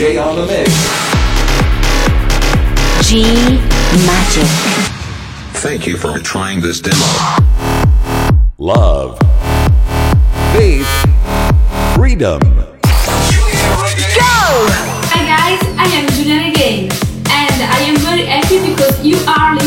DJ on the mix. G Magic. Thank you for trying this demo. Love. Faith. Freedom. Go! Hi guys, I am Giulia Regain, and I am very happy because you are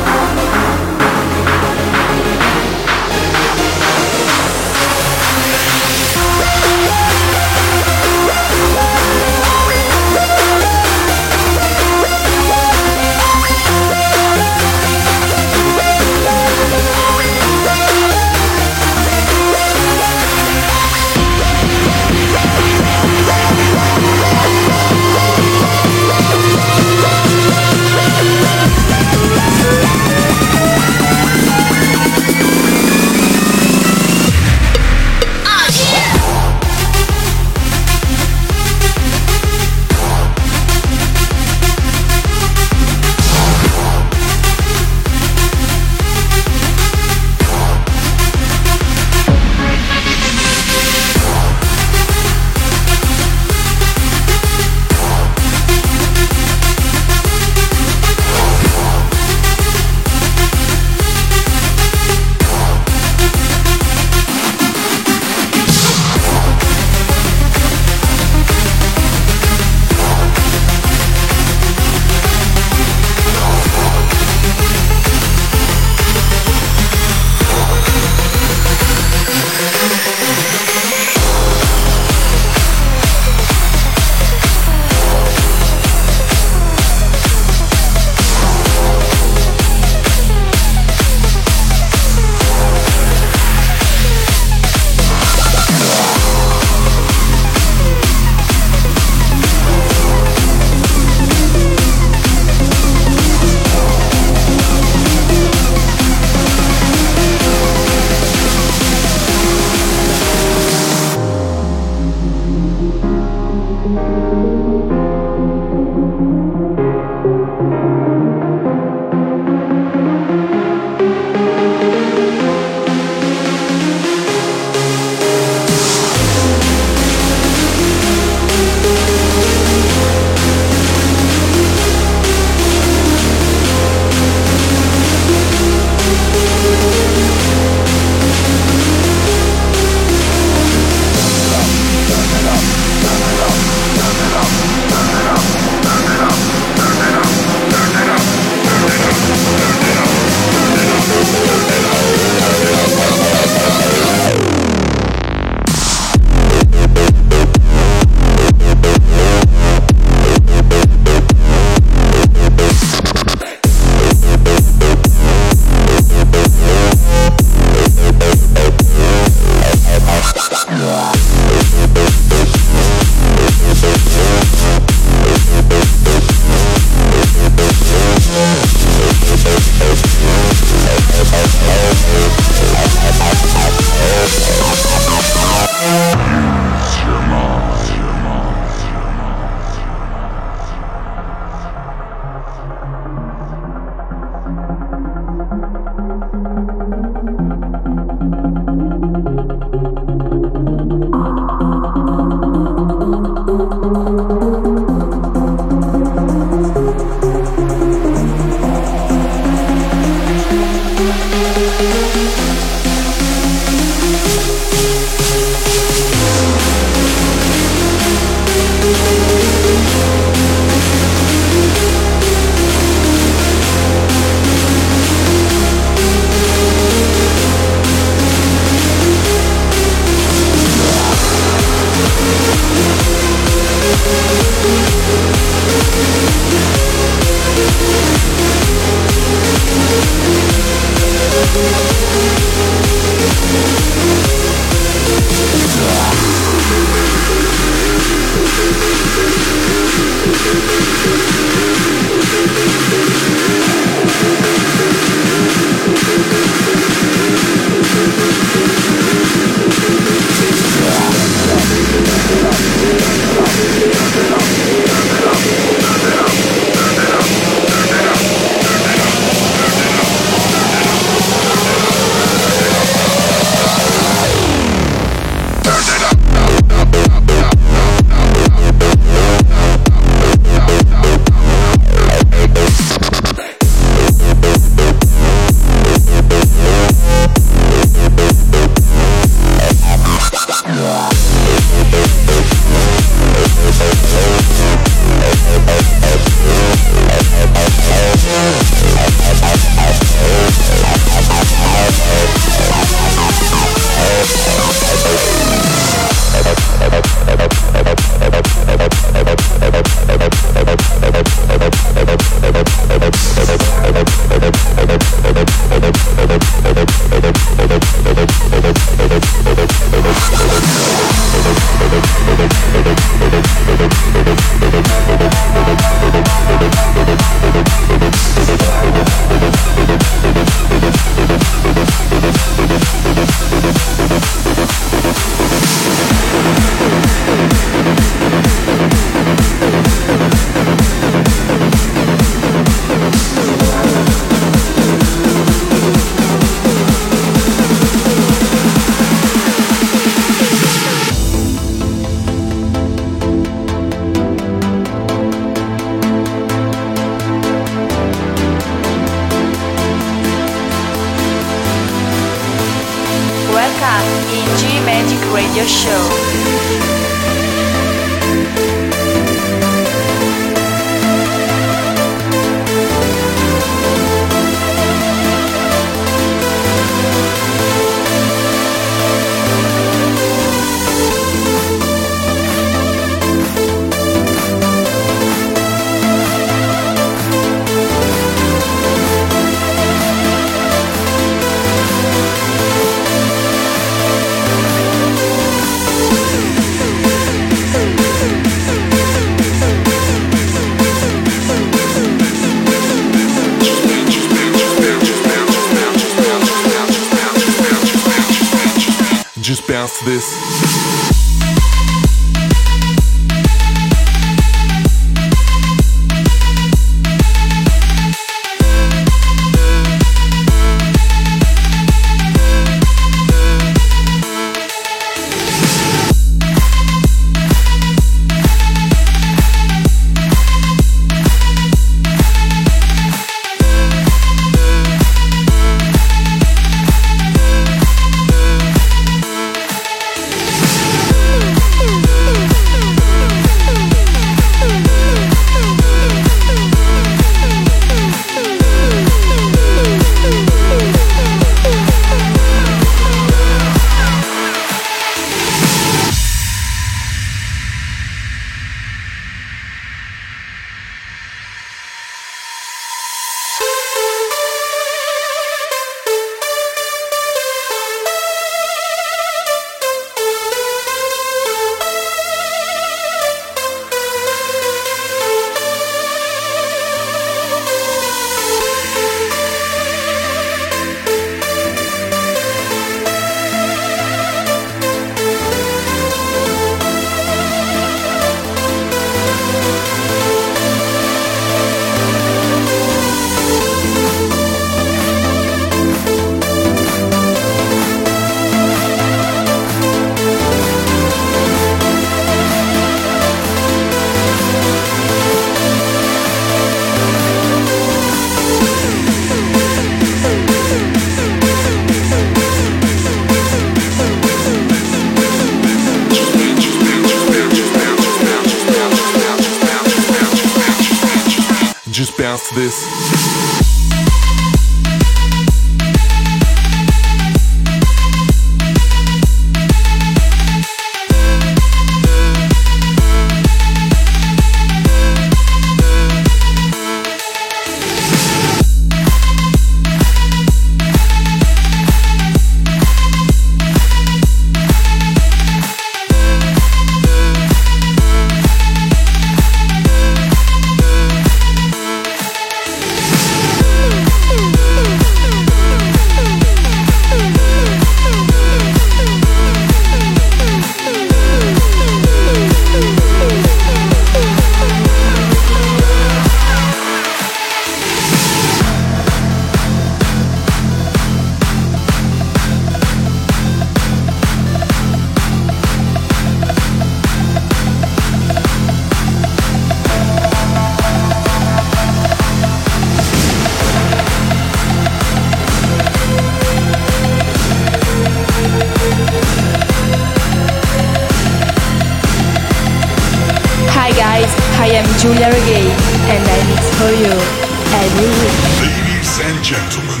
Ladies and gentlemen,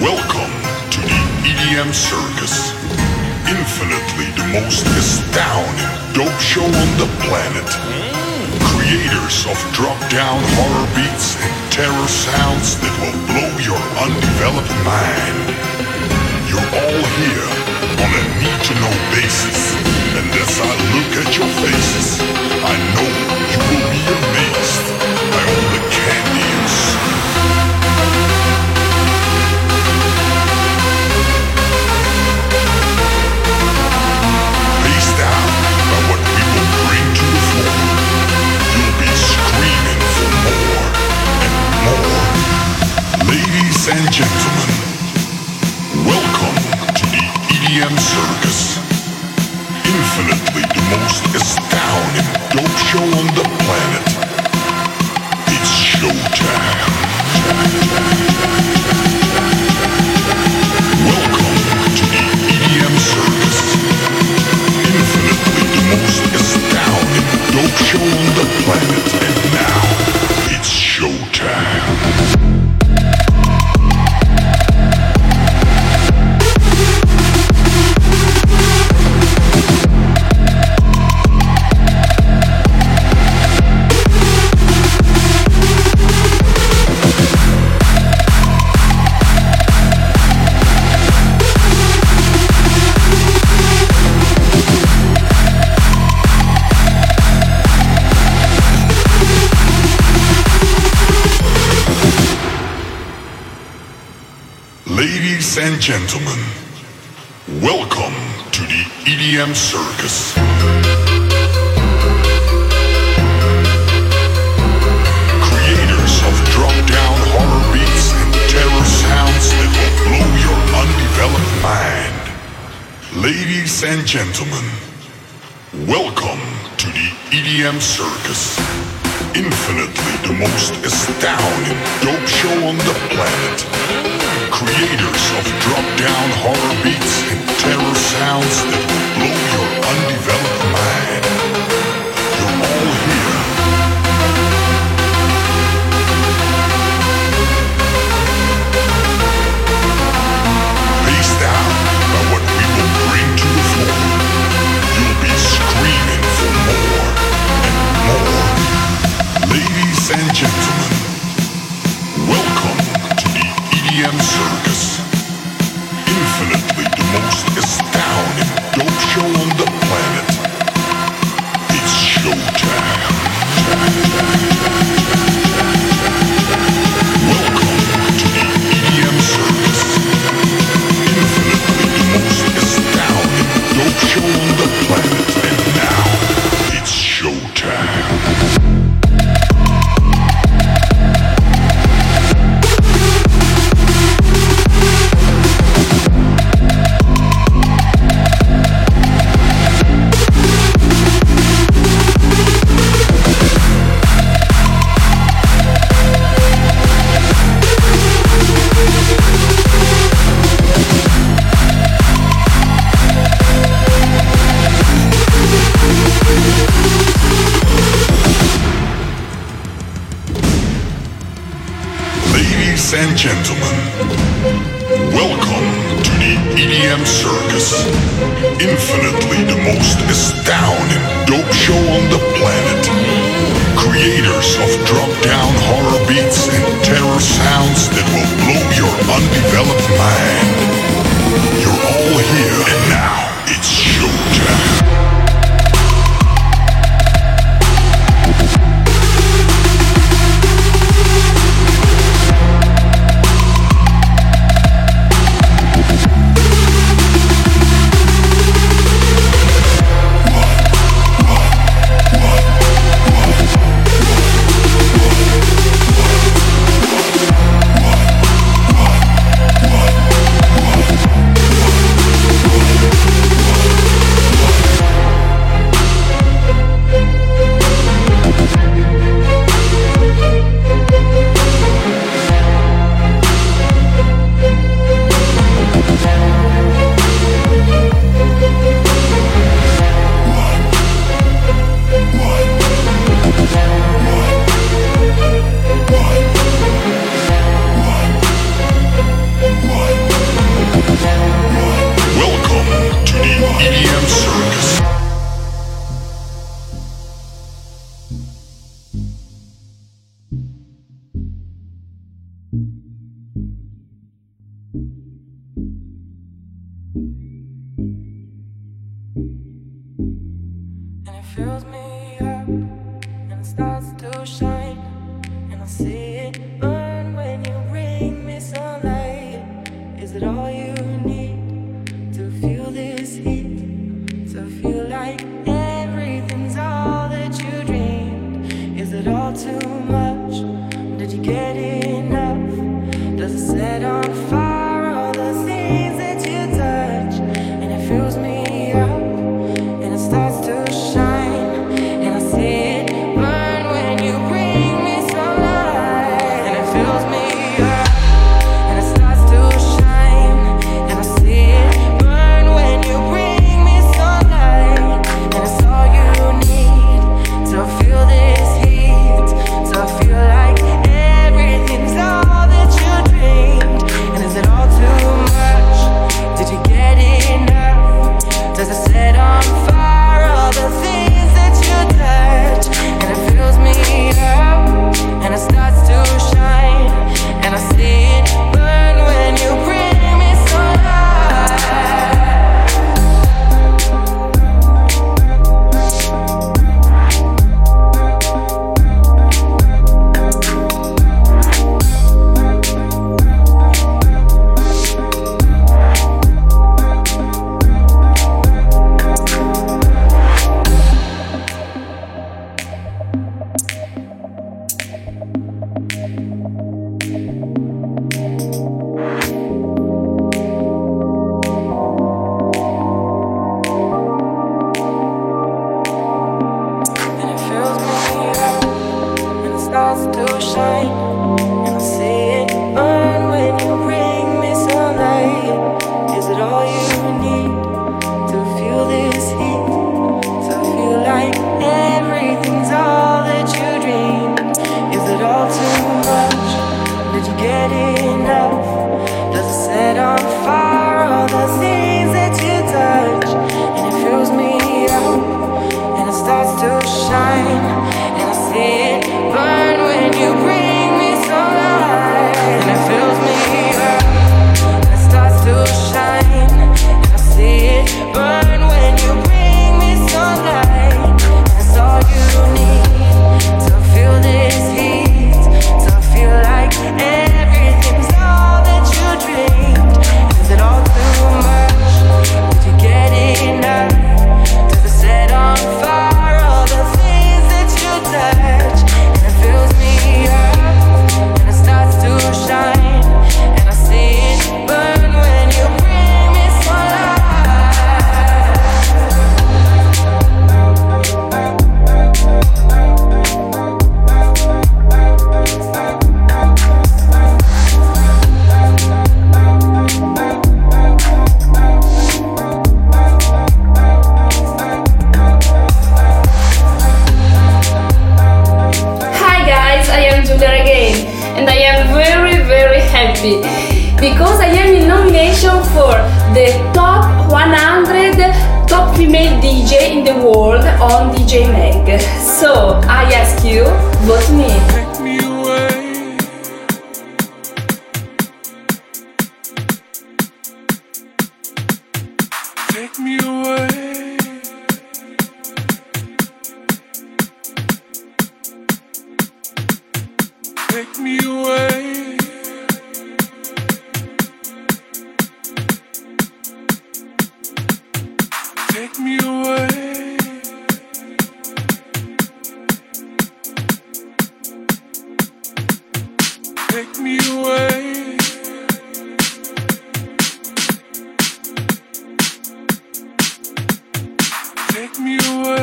welcome to the EDM Circus. Infinitely the most astounding dope show on the planet. Creators of drop down horror beats and terror sounds that will blow your undeveloped mind. You're all here on a need to know basis. And as I look at your faces, I know you will be amazed by all the candy Ladies and gentlemen, welcome to the EDM Circus. Infinitely the most astounding dope show on the planet. Gentlemen, welcome to the EDM Circus. Creators of drop down horror beats and terror sounds that will blow your undeveloped mind. Ladies and gentlemen, welcome to the EDM Circus. Infinitely the most astounding dope show on the planet. Creators of drop down horror beats and terror sounds that blow your undeveloped Circus. Infinitely the most astounding dope show on the planet. Creators of drop down horror beats and terror sounds that will blow your undeveloped mind. You're all here, and now it's showtime. get it. to me away.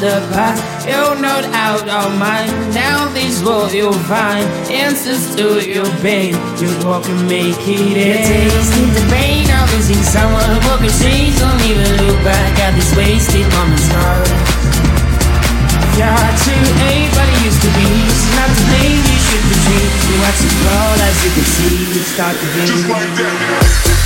The past. You're not out of mind. Now this world you'll find answers to your pain. You walk and make it end. Tasting the pain of losing someone. Broken chains don't even look back at these wasted moments. You're hard to hate, but it used to be. It's not to blame. You should retreat. You watch it fall as you can see. It's start to be. Just like that.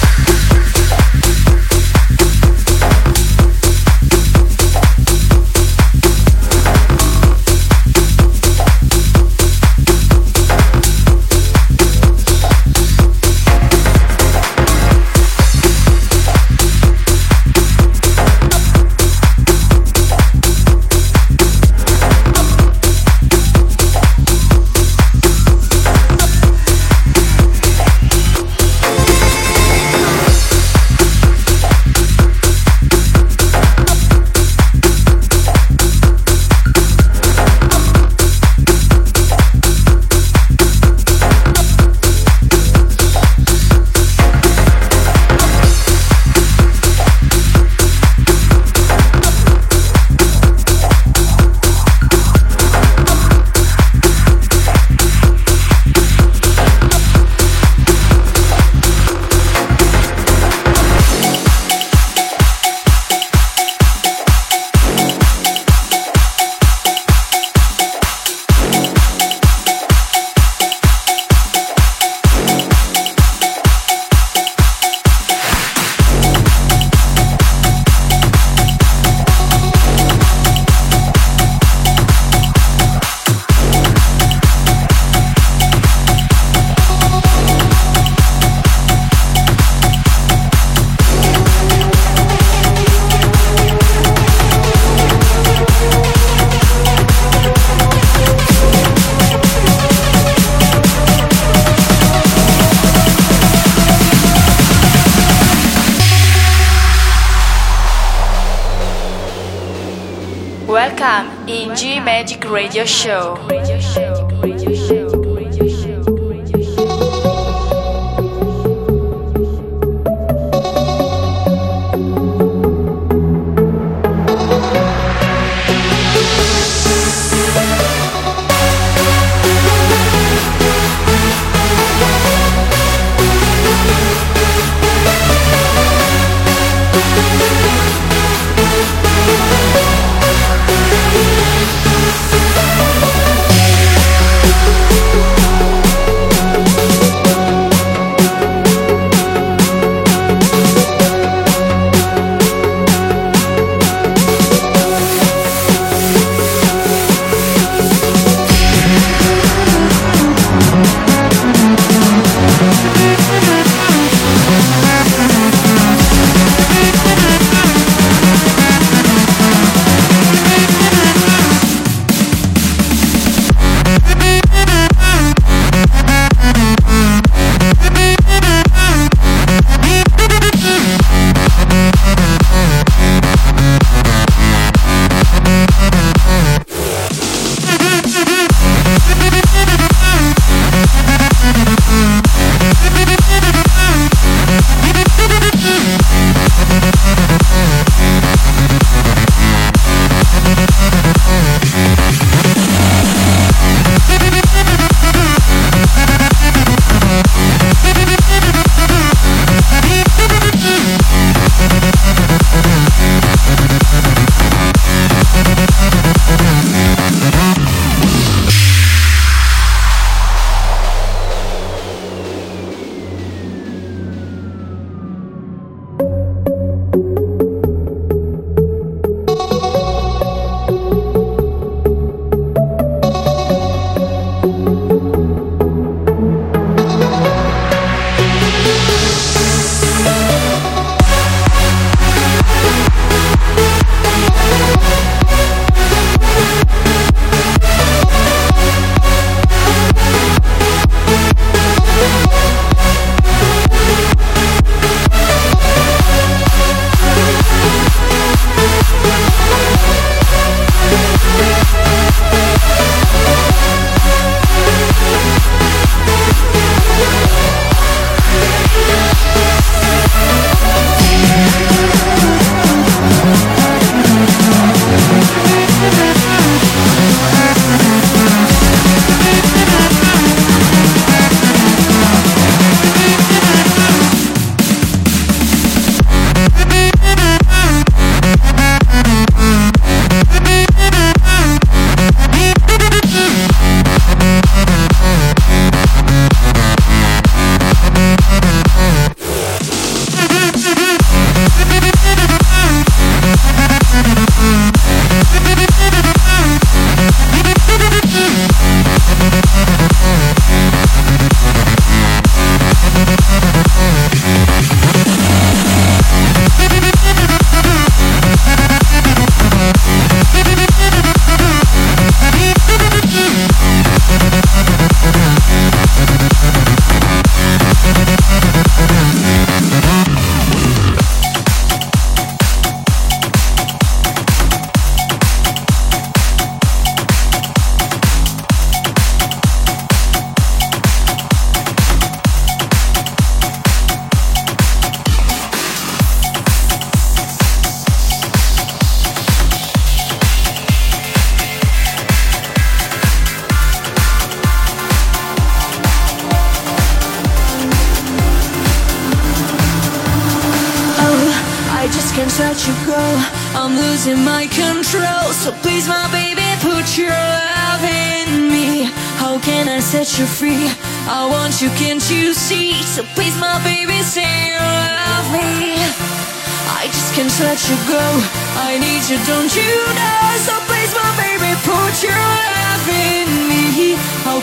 Radio show.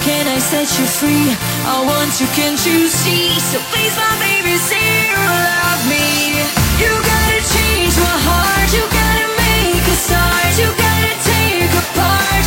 can I set you free? I want you, can't you see? So please, my baby, say you love me. You gotta change my heart, you gotta make a start, you gotta take apart.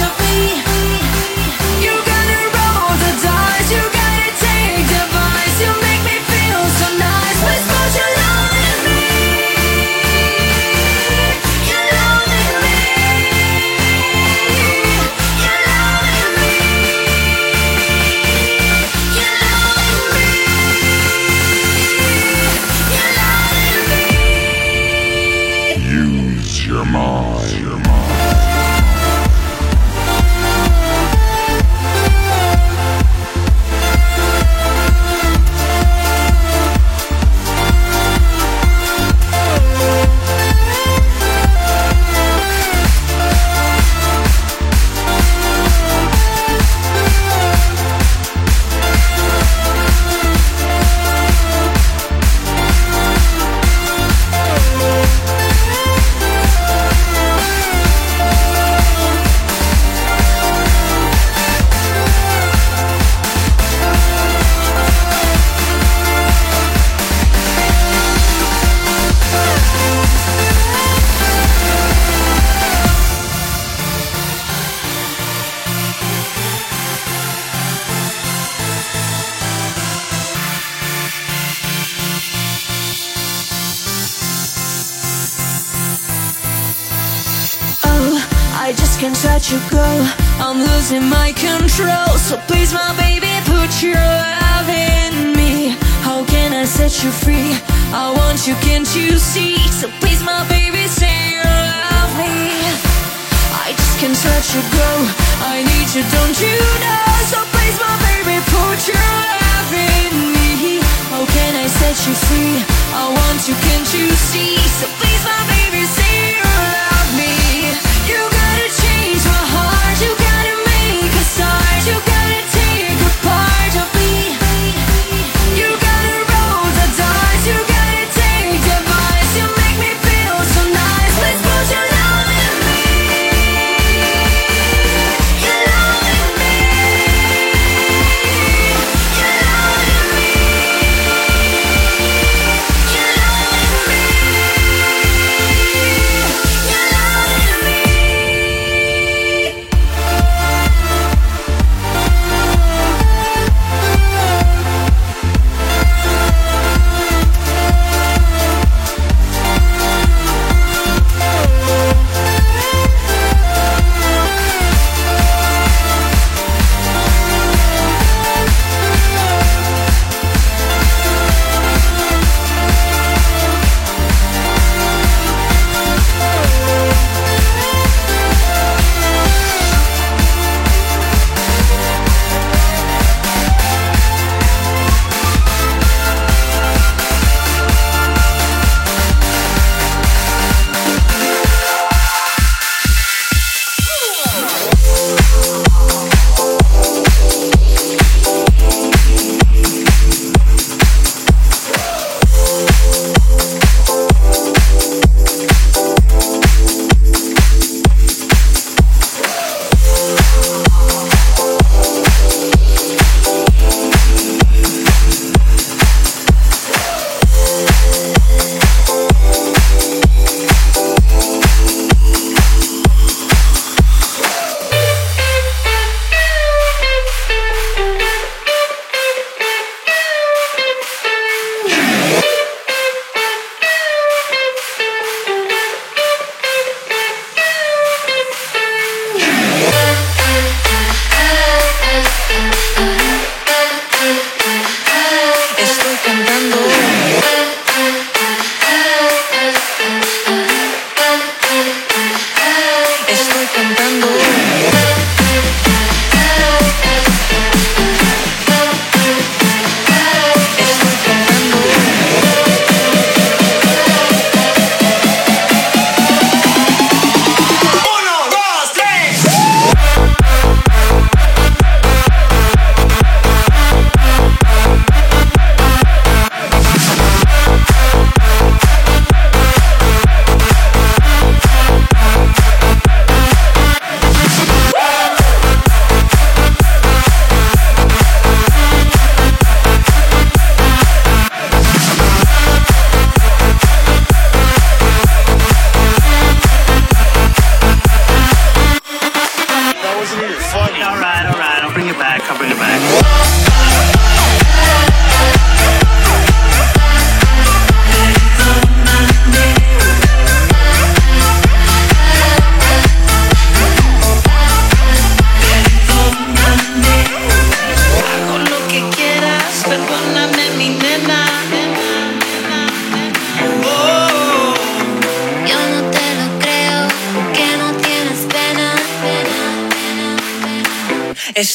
touch you go I need you, don't you know So please, my baby, put your love in me How can I set you free? I want you, can't you see? So please, my baby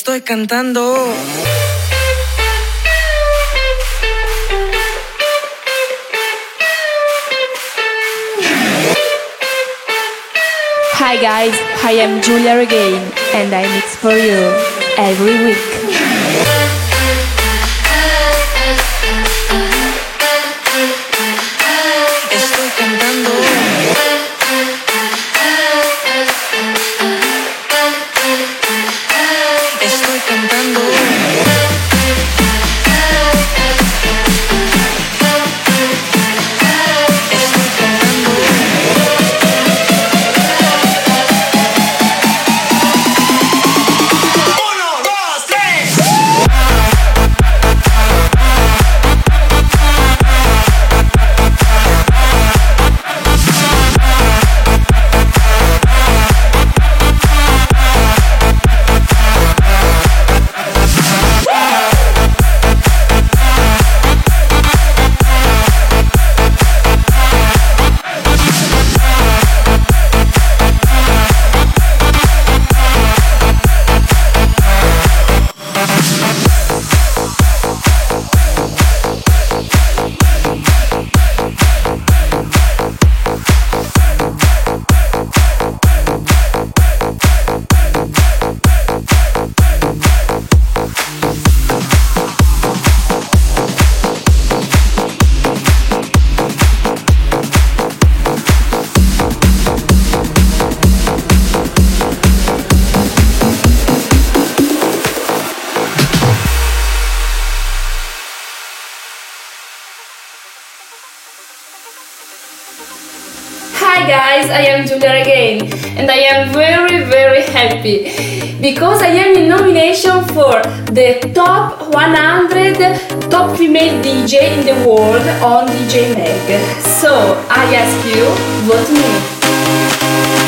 estoy cantando. Hi guys, I am Giulia Regain and I mix for you every week. Again, and I am very very happy because I am in nomination for the top 100 top female DJ in the world on DJ Mag. So I ask you, vote me.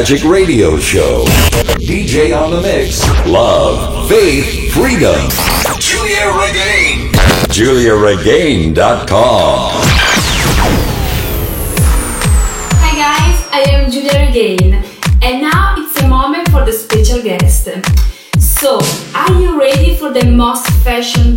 Magic Radio Show. DJ on the Mix. Love, Faith, Freedom. Giulia Regain. GiuliaRegain.com. Hi guys, I am Giulia Regain. And now it's a moment for the special guest. So, are you ready for the most fashion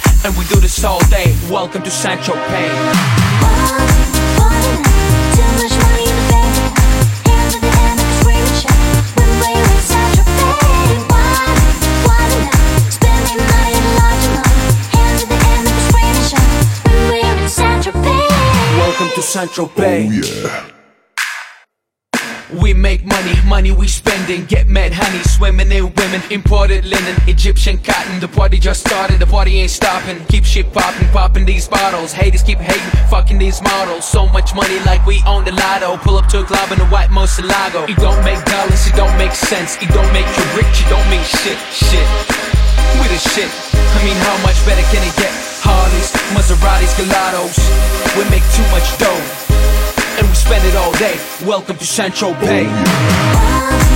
And we do this all day. Welcome to St. Tropez. Welcome to St. Tropez. Oh yeah. We make money, money we spending. Get mad honey, swimming in women. Imported linen, Egyptian cotton. The party just started, the party ain't stopping. Keep shit popping, popping these bottles. Haters keep hating, fucking these models. So much money like we own the lotto. Pull up to a club in a white Murciélago. It don't make dollars, it don't make sense. It don't make you rich, it don't mean shit, shit. We the shit. I mean, how much better can it get? Harleys, Maseratis, Gelatos. We make too much dough and we spend it all day. Welcome to St. Tropez.